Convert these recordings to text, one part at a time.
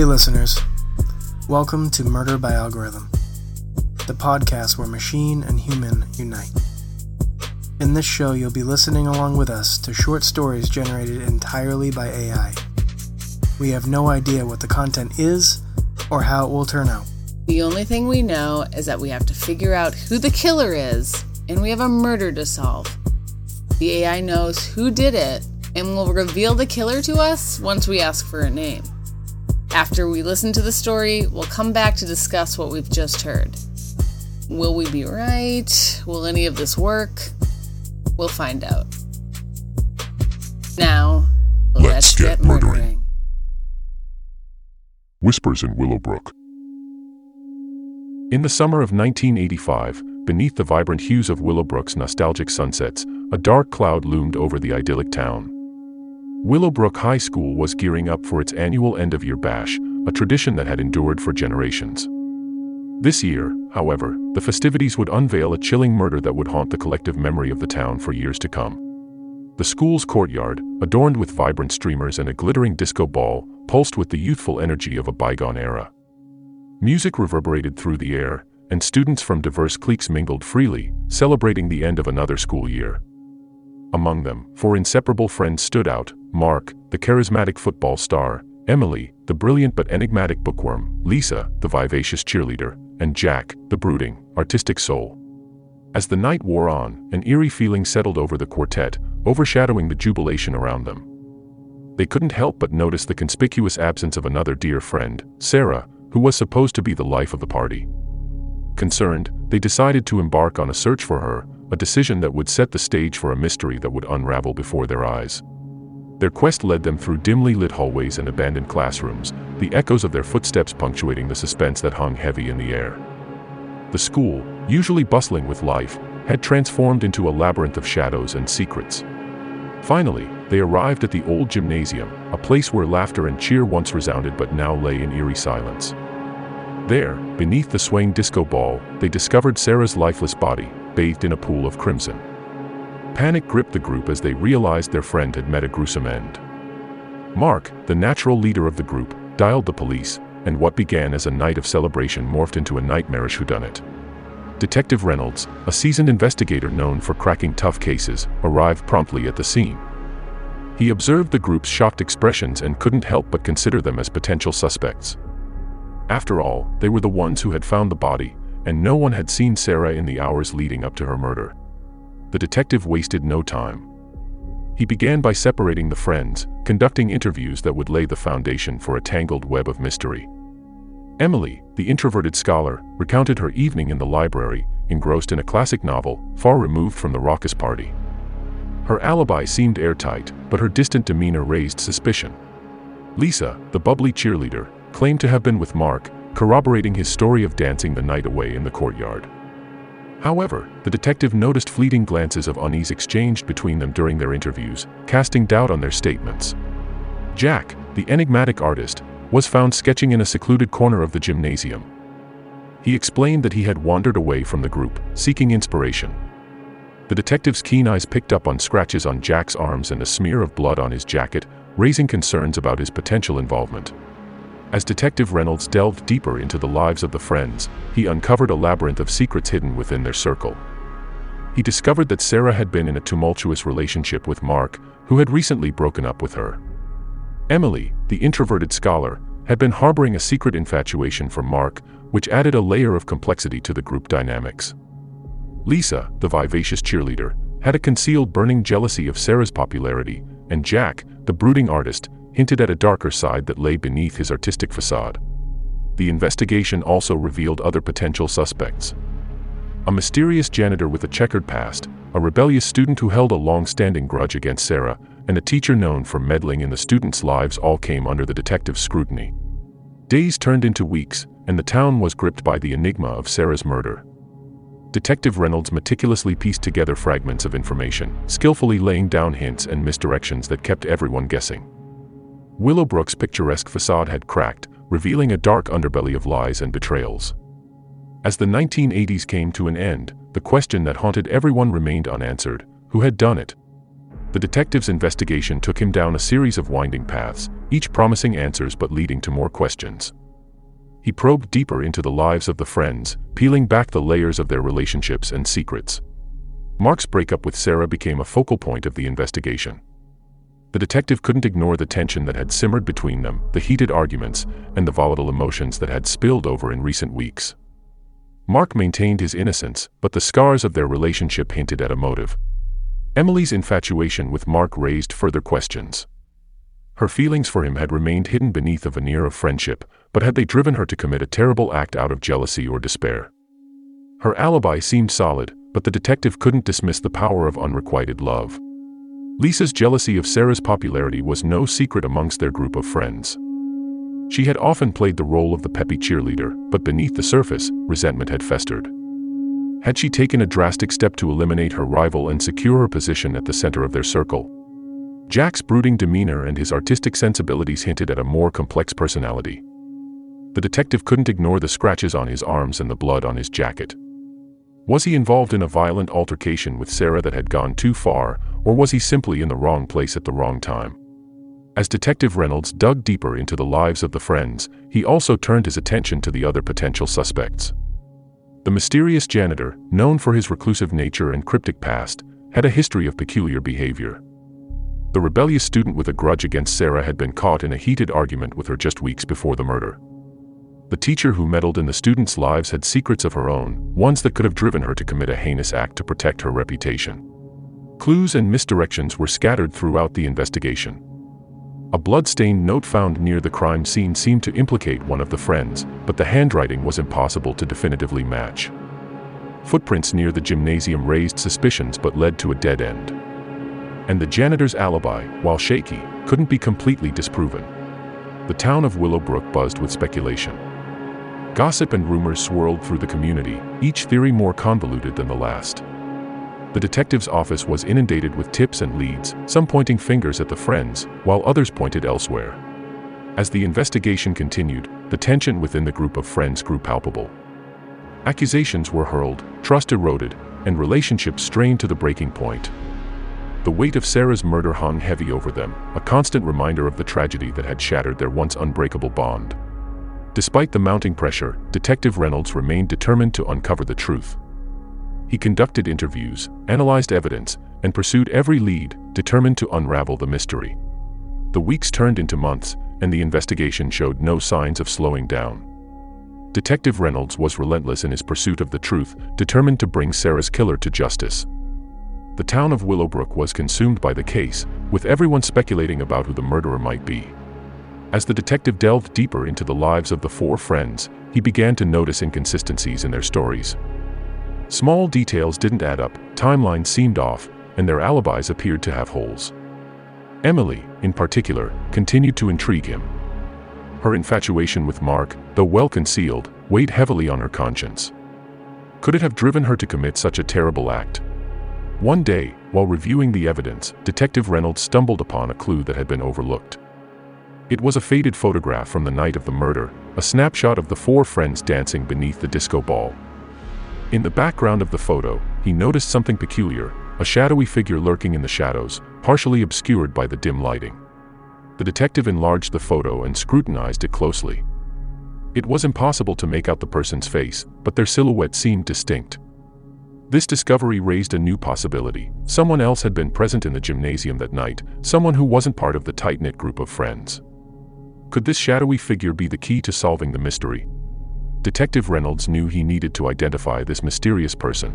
Hey, listeners. Welcome to Murder by Algorithm, the podcast where machine and human unite. In this show, you'll be listening along with us to short stories generated entirely by AI. We have no idea what the content is or how it will turn out. The only thing we know is that we have to figure out who the killer is, and we have a murder to solve. The AI knows who did it and will reveal the killer to us once we ask for a name. After we listen to the story, we'll come back to discuss what we've just heard. Will we be right? Will any of this work? We'll find out. Now, let's, Let's get get, murdering. murdering. Whispers in Willowbrook. In the summer of 1985, beneath the vibrant hues of Willowbrook's nostalgic sunsets, a dark cloud loomed over the idyllic town. Willowbrook High School was gearing up for its annual end-of-year bash, a tradition that had endured for generations. This year, however, the festivities would unveil a chilling murder that would haunt the collective memory of the town for years to come. The school's courtyard, adorned with vibrant streamers and a glittering disco ball, pulsed with the youthful energy of a bygone era. Music reverberated through the air, and students from diverse cliques mingled freely, celebrating the end of another school year. Among them, four inseparable friends stood out Mark, the charismatic football star, Emily, the brilliant but enigmatic bookworm, Lisa, the vivacious cheerleader, and Jack, the brooding, artistic soul. As the night wore on, an eerie feeling settled over the quartet, overshadowing the jubilation around them. They couldn't help but notice the conspicuous absence of another dear friend, Sarah, who was supposed to be the life of the party. Concerned, they decided to embark on a search for her, a decision that would set the stage for a mystery that would unravel before their eyes. Their quest led them through dimly lit hallways and abandoned classrooms, the echoes of their footsteps punctuating the suspense that hung heavy in the air. The school, usually bustling with life, had transformed into a labyrinth of shadows and secrets. Finally, they arrived at the old gymnasium, a place where laughter and cheer once resounded but now lay in eerie silence. There, beneath the swaying disco ball, they discovered Sarah's lifeless body, bathed in a pool of crimson. Panic gripped the group as they realized their friend had met a gruesome end. Mark, the natural leader of the group, dialed the police, and what began as a night of celebration morphed into a nightmarish whodunit. Detective Reynolds, a seasoned investigator known for cracking tough cases, arrived promptly at the scene. He observed the group's shocked expressions and couldn't help but consider them as potential suspects. After all, they were the ones who had found the body, and no one had seen Sarah in the hours leading up to her murder. The detective wasted no time. He began by separating the friends, conducting interviews that would lay the foundation for a tangled web of mystery. Emily, the introverted scholar, recounted her evening in the library, engrossed in a classic novel, far removed from the raucous party. Her alibi seemed airtight, but her distant demeanor raised suspicion. Lisa, the bubbly cheerleader, claimed to have been with Mark, corroborating his story of dancing the night away in the courtyard. However, the detective noticed fleeting glances of unease exchanged between them during their interviews, casting doubt on their statements. Jack, the enigmatic artist, was found sketching in a secluded corner of the gymnasium. He explained that he had wandered away from the group, seeking inspiration. The detective's keen eyes picked up on scratches on Jack's arms and a smear of blood on his jacket, raising concerns about his potential involvement. As Detective Reynolds delved deeper into the lives of the friends, he uncovered a labyrinth of secrets hidden within their circle. He discovered that Sarah had been in a tumultuous relationship with Mark, who had recently broken up with her. Emily, the introverted scholar, had been harboring a secret infatuation for Mark, which added a layer of complexity to the group dynamics. Lisa, the vivacious cheerleader, had a concealed burning jealousy of Sarah's popularity, and Jack, the brooding artist, hinted at a darker side that lay beneath his artistic facade. The investigation also revealed other potential suspects. A mysterious janitor with a checkered past, a rebellious student who held a long-standing grudge against Sarah, and a teacher known for meddling in the students' lives all came under the detective's scrutiny. Days turned into weeks, and the town was gripped by the enigma of Sarah's murder. Detective Reynolds meticulously pieced together fragments of information, skillfully laying down hints and misdirections that kept everyone guessing. Willowbrook's picturesque facade had cracked, revealing a dark underbelly of lies and betrayals. As the 1980s came to an end, the question that haunted everyone remained unanswered who had done it? the detective's investigation took him down a series of winding paths, each promising answers but leading to more questions. He probed deeper into the lives of the friends, peeling back the layers of their relationships and secrets. Mark's breakup with Sarah became a focal point of the investigation. The detective couldn't ignore the tension that had simmered between them, the heated arguments, and the volatile emotions that had spilled over in recent weeks. Mark maintained his innocence, but the scars of their relationship hinted at a motive. Emily's infatuation with Mark raised further questions. Her feelings for him had remained hidden beneath a veneer of friendship, but had they driven her to commit a terrible act out of jealousy or despair? Her alibi seemed solid, but the detective couldn't dismiss the power of unrequited love. Lisa's jealousy of Sarah's popularity was no secret amongst their group of friends. She had often played the role of the peppy cheerleader, but beneath the surface, resentment had festered. Had she taken a drastic step to eliminate her rival and secure her position at the center of their circle? Jack's brooding demeanor and his artistic sensibilities hinted at a more complex personality. The detective couldn't ignore the scratches on his arms and the blood on his jacket. Was he involved in a violent altercation with Sarah that had gone too far, or was he simply in the wrong place at the wrong time? As Detective Reynolds dug deeper into the lives of the friends, he also turned his attention to the other potential suspects. The mysterious janitor, known for his reclusive nature and cryptic past, had a history of peculiar behavior. The rebellious student with a grudge against Sarah had been caught in a heated argument with her just weeks before the murder. The teacher who meddled in the students' lives had secrets of her own, ones that could have driven her to commit a heinous act to protect her reputation. Clues and misdirections were scattered throughout the investigation. A blood-stained note found near the crime scene seemed to implicate one of the friends, but the handwriting was impossible to definitively match. Footprints near the gymnasium raised suspicions but led to a dead end. And the janitor's alibi, while shaky, couldn't be completely disproven. The town of Willowbrook buzzed with speculation. Gossip and rumors swirled through the community, each theory more convoluted than the last. The detective's office was inundated with tips and leads, some pointing fingers at the friends, while others pointed elsewhere. As the investigation continued, the tension within the group of friends grew palpable. Accusations were hurled, trust eroded, and relationships strained to the breaking point. The weight of Sarah's murder hung heavy over them, a constant reminder of the tragedy that had shattered their once unbreakable bond. Despite the mounting pressure, Detective Reynolds remained determined to uncover the truth. He conducted interviews, analyzed evidence, and pursued every lead, determined to unravel the mystery. The weeks turned into months, and the investigation showed no signs of slowing down. Detective Reynolds was relentless in his pursuit of the truth, determined to bring Sarah's killer to justice. The town of Willowbrook was consumed by the case, with everyone speculating about who the murderer might be. As the detective delved deeper into the lives of the four friends, he began to notice inconsistencies in their stories. Small details didn't add up, timelines seemed off, and their alibis appeared to have holes. Emily, in particular, continued to intrigue him. Her infatuation with Mark, though well concealed, weighed heavily on her conscience. Could it have driven her to commit such a terrible act? One day, while reviewing the evidence, Detective Reynolds stumbled upon a clue that had been overlooked. It was a faded photograph from the night of the murder, a snapshot of the four friends dancing beneath the disco ball. In the background of the photo, he noticed something peculiar, a shadowy figure lurking in the shadows, partially obscured by the dim lighting. The detective enlarged the photo and scrutinized it closely. It was impossible to make out the person's face, but their silhouette seemed distinct. This discovery raised a new possibility. Someone else had been present in the gymnasium that night, someone who wasn't part of the tight-knit group of friends. Could this shadowy figure be the key to solving the mystery? Detective Reynolds knew he needed to identify this mysterious person.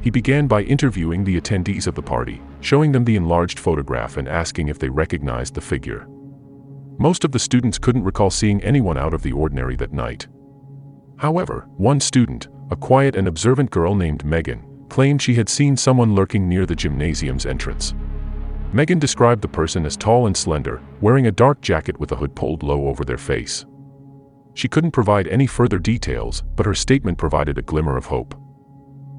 He began by interviewing the attendees of the party, showing them the enlarged photograph and asking if they recognized the figure. Most of the students couldn't recall seeing anyone out of the ordinary that night. However, one student, a quiet and observant girl named Megan, claimed she had seen someone lurking near the gymnasium's entrance. Megan described the person as tall and slender, wearing a dark jacket with a hood pulled low over their face. She couldn't provide any further details, but her statement provided a glimmer of hope.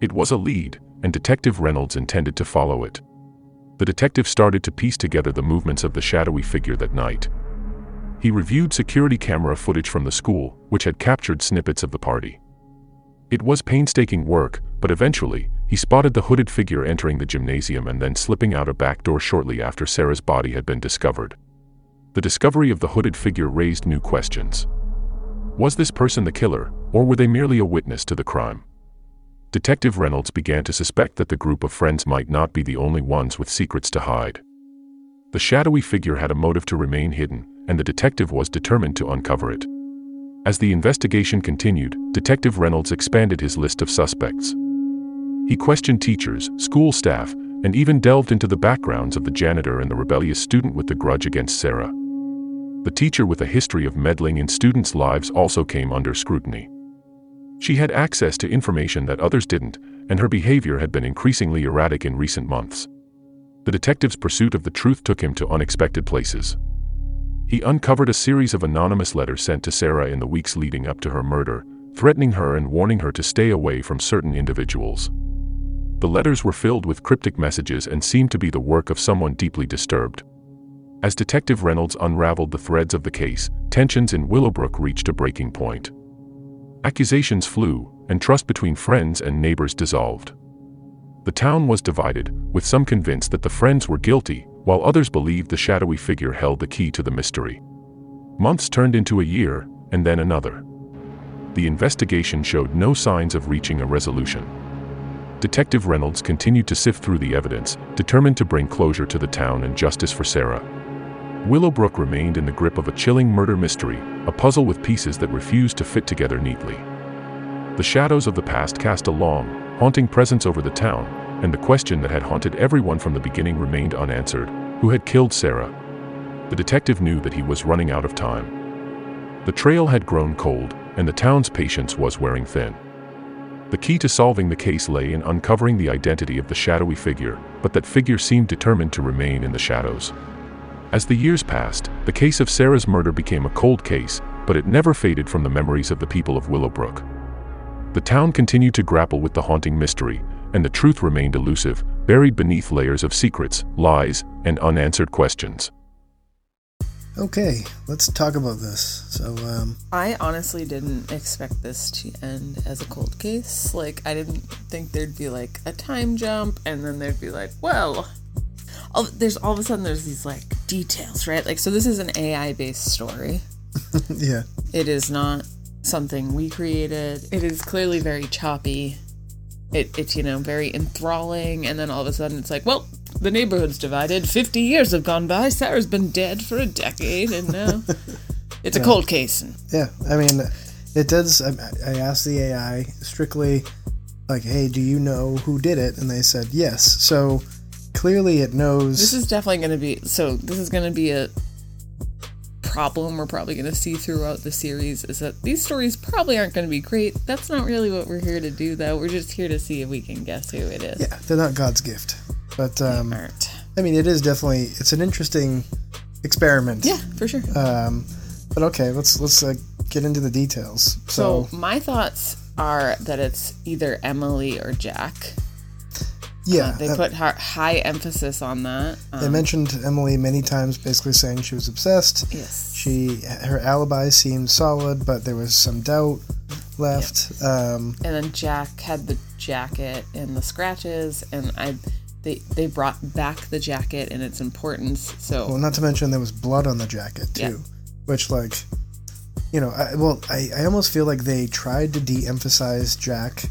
It was a lead, and Detective Reynolds intended to follow it. The detective started to piece together the movements of the shadowy figure that night. He reviewed security camera footage from the school, which had captured snippets of the party. It was painstaking work, but eventually, he spotted the hooded figure entering the gymnasium and then slipping out a back door shortly after Sarah's body had been discovered. The discovery of the hooded figure raised new questions. Was this person the killer, or were they merely a witness to the crime? Detective Reynolds began to suspect that the group of friends might not be the only ones with secrets to hide. The shadowy figure had a motive to remain hidden, and the detective was determined to uncover it. As the investigation continued, Detective Reynolds expanded his list of suspects. He questioned teachers, school staff, and even delved into the backgrounds of the janitor and the rebellious student with the grudge against Sarah. The teacher with a history of meddling in students' lives also came under scrutiny. She had access to information that others didn't, and her behavior had been increasingly erratic in recent months. The detective's pursuit of the truth took him to unexpected places. He uncovered a series of anonymous letters sent to Sarah in the weeks leading up to her murder, threatening her and warning her to stay away from certain individuals. The letters were filled with cryptic messages and seemed to be the work of someone deeply disturbed. As Detective Reynolds unraveled the threads of the case, tensions in Willowbrook reached a breaking point. Accusations flew, and trust between friends and neighbors dissolved. The town was divided, with some convinced that the friends were guilty, while others believed the shadowy figure held the key to the mystery. Months turned into a year, and then another. The investigation showed no signs of reaching a resolution. Detective Reynolds continued to sift through the evidence, determined to bring closure to the town and justice for Sarah. Willowbrook remained in the grip of a chilling murder mystery, a puzzle with pieces that refused to fit together neatly. The shadows of the past cast a long, haunting presence over the town, and the question that had haunted everyone from the beginning remained unanswered who had killed Sarah? The detective knew that he was running out of time. The trail had grown cold, and the town's patience was wearing thin. The key to solving the case lay in uncovering the identity of the shadowy figure, but that figure seemed determined to remain in the shadows. As the years passed, the case of Sarah's murder became a cold case, but it never faded from the memories of the people of Willowbrook. The town continued to grapple with the haunting mystery, and the truth remained elusive, buried beneath layers of secrets, lies, and unanswered questions. Okay, let's talk about this. So, um, I honestly didn't expect this to end as a cold case. Like, I didn't think there'd be like a time jump, and then there'd be like, well, all, there's all of a sudden there's these like details, right? Like, so this is an AI based story. yeah, It is not something we created. It is clearly very choppy. It, it's you know very enthralling, and then all of a sudden it's like, well, the neighborhood's divided. Fifty years have gone by. Sarah's been dead for a decade, and now uh, it's a cold case. And yeah. I mean, it does. I, I asked the AI strictly, like, "Hey, do you know who did it?" And they said yes. So clearly, it knows. this is definitely going to be so. This is going to be a problem we're probably going to see throughout the series is that these stories probably aren't going to be great. That's not really what we're here to do, though. We're just here to see if we can guess who it is. yeah, they're not God's gift, but um, Aren't. I mean, it is definitely it's an interesting experiment. Yeah, for sure. Um, but okay, let's let's uh, get into the details. So So, my thoughts are that it's either Emily or Jack. yeah, They uh, put high emphasis on that. they Um, mentioned Emily many times, basically saying she was obsessed. yes. She her alibi seemed solid, but there was some doubt left. Um, And then Jack had the jacket and the scratches, and I, they they brought back the jacket and its importance. So well, not to mention there was blood on the jacket too, Yeah. which like, you know, I, well, I, I almost feel like they tried to de-emphasize Jack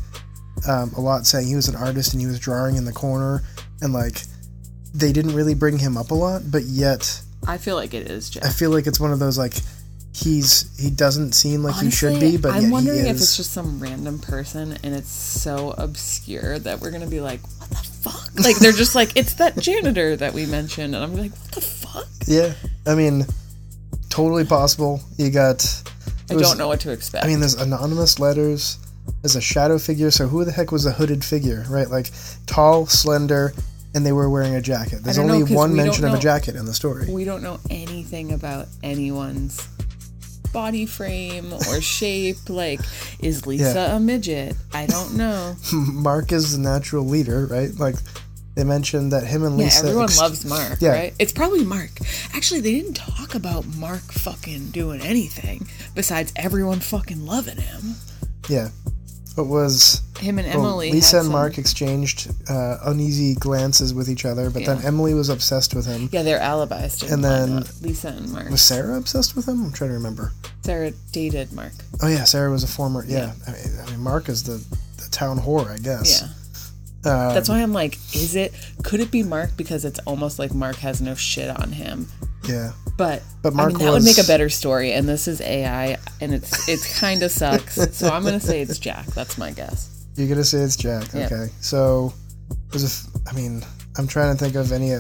um, a lot, saying he was an artist and he was drawing in the corner, and like they didn't really bring him up a lot, but yet I feel like it is Jack. I feel like it's one of those like he's he doesn't seem like he should be, but I'm wondering if it's just some random person and it's so obscure that we're gonna be like, what the fuck? Like they're just like, it's that janitor that we mentioned, and I'm like, what the fuck? Yeah, I mean, totally possible. You got. I was- don't know what to expect. I mean, there's anonymous letters. There's a shadow figure. So who the heck was a hooded figure, right? Like tall, slender, and they were wearing a jacket. There's don't know, one mention of a jacket in the story. we don't know anything about anyone's body frame or shape. Like, is Lisa Yeah. a midget? I don't know. Mark is the natural leader, right? Like they mentioned that him and Lisa. Yeah, everyone ex- loves Mark, Yeah. right? It's probably Mark. Actually, they didn't talk about Mark fucking doing anything besides everyone fucking loving him. Yeah, It was Him and well, Emily. Lisa and Mark exchanged uh, uneasy glances with each other, but then Emily was obsessed with him. Yeah, their alibis. Didn't And then- Lisa and Mark. Was Sarah obsessed with him? I'm trying to remember. Sarah dated Mark. Oh yeah, Sarah was a former. Yeah, I, mean, I mean, Mark is the, the town whore, I guess. Yeah. Uh, That's why I'm like, is it? Could it be Mark? Because it's almost like Mark has no shit on him. yeah. But But I Mark mean, that would make a better story. And this is AI, and it's it kind of sucks. so I'm gonna say it's Jack. That's my guess. You're gonna say it's Jack. Yeah. Okay. So, there's a. f- I mean, I'm trying to think of any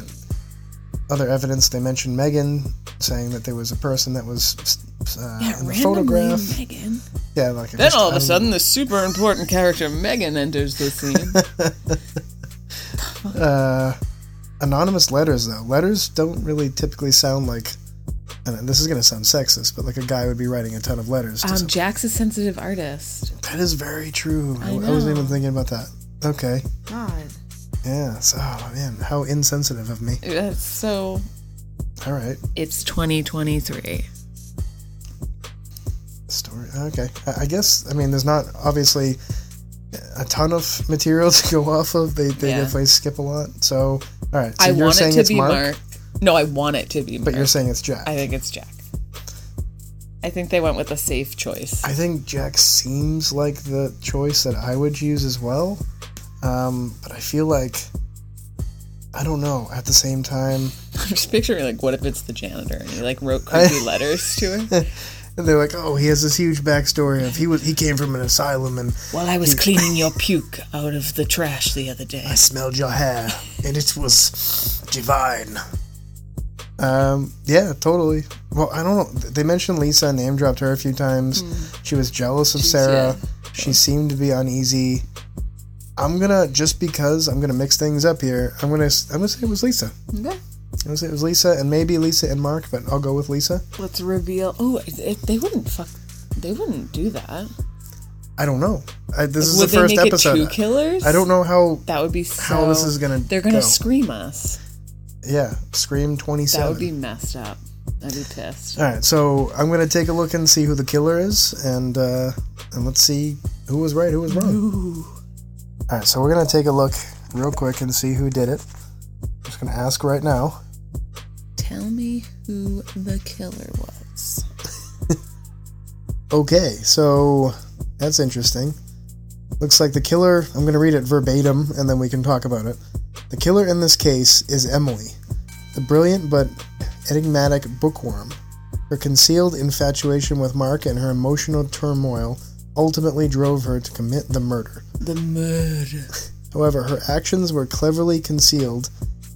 other evidence. They mentioned Megan saying that there was a person that was uh, in the photograph. Megan. Yeah, like Then just- all of I a sudden, the super important character Megan enters the scene. uh, anonymous letters though. Letters don't really typically sound like. And this is gonna sound sexist, but like a guy would be writing a ton of letters. To um, some- Jack's a sensitive artist. that is very true. I, I wasn't even thinking about that. Okay. God, Yeah. So, oh man, how insensitive of me. that's so. All right. It's 2023. Story. Okay. I, guess. I mean, there's not obviously a ton of material to go off of. They they Yeah. definitely skip a lot. So, all right. So I you're want it saying to it's be Mark, Mark. No, I want it to be Mark. but you're saying it's Jack. I think it's Jack. I think they went with a safe choice. I think Jack seems like the choice that I would use as well. Um, but I feel like I don't know. At the same time, I'm just picturing like, what if it's the janitor and he like wrote creepy letters to her? and they're like, "Oh, he has this huge backstory of he was he came from an asylum and While I was cleaning your puke out of the trash the other day. I smelled your hair and it was divine." Um, yeah, totally. Well, I don't know. They mentioned Lisa, name dropped her a few times. She was jealous of She's- Sarah. yeah. She seemed to be uneasy. I'm gonna just because I'm gonna mix things up here. I'm gonna I'm gonna say it was Lisa. Okay. I'm gonna say it was Lisa and maybe Lisa and Mark, but I'll go with Lisa. Let's reveal. Oh, they wouldn't fuck. They wouldn't do that. I don't know. I, this is Would the first episode. two killers? I don't know how. That would be so. how this is gonna They're gonna go. scream us. Yeah, Scream 27. That would be messed up. I'd be pissed. All right, so I'm gonna take a look and see who the killer is, and uh, and let's see who was right, who was wrong. All right, so we're gonna take a look real quick and see who did it. I'm just gonna ask right now. Tell me who the killer was. Okay, so that's interesting. Looks like the killer. I'm gonna read it verbatim, and then we can talk about it. The killer in this case is Emily, the brilliant but enigmatic bookworm. Her concealed infatuation with Mark and her emotional turmoil ultimately drove her to commit the murder. The murder. However, her actions were cleverly concealed,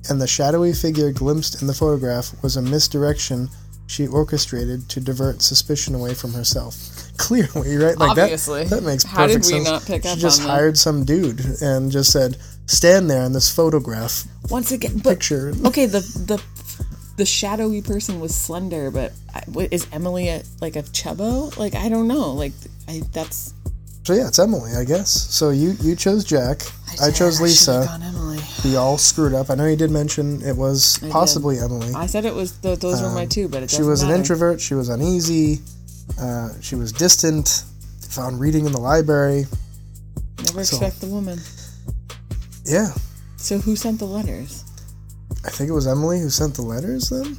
and the shadowy figure glimpsed in the photograph was a misdirection she orchestrated to divert suspicion away from herself. Clearly, right? Like Obviously. That, that makes How did perfect we sense. not pick she up just on that? hired some dude and just said, "Stand there in this photograph Once again, but picture." okay, the the the shadowy person was slender, but I, wait, is Emily a, like a chubbo? Like I don't know. Like I that's So yeah, it's Emily, I guess. So you you chose Jack. I, chose Lisa. should've gone Emily. We all screwed up. I know you did mention it was possibly Emily. I said it was th- those were my two, but it Um, She was an introvert. She was uneasy. Uh, she was distant. Found reading in the library. Never so- expect the woman. Yeah, So who sent the letters? I think it was Emily who sent the letters then.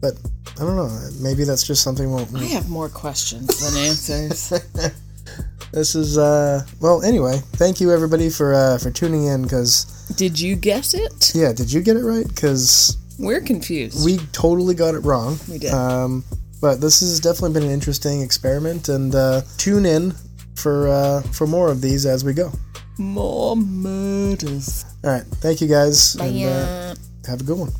But I don't know. Maybe that's just something we'll. I have more questions than answers. This is uh. Well, anyway, thank you everybody for uh for tuning in. Cause Did you guess it? yeah, did you get it right? Cause We're confused. we totally got it wrong. We did. Um, but this has definitely been an interesting experiment, and uh, tune in for uh, for more of these as we go. more murders. All right, thank you guys, Bye. and uh, have a good one.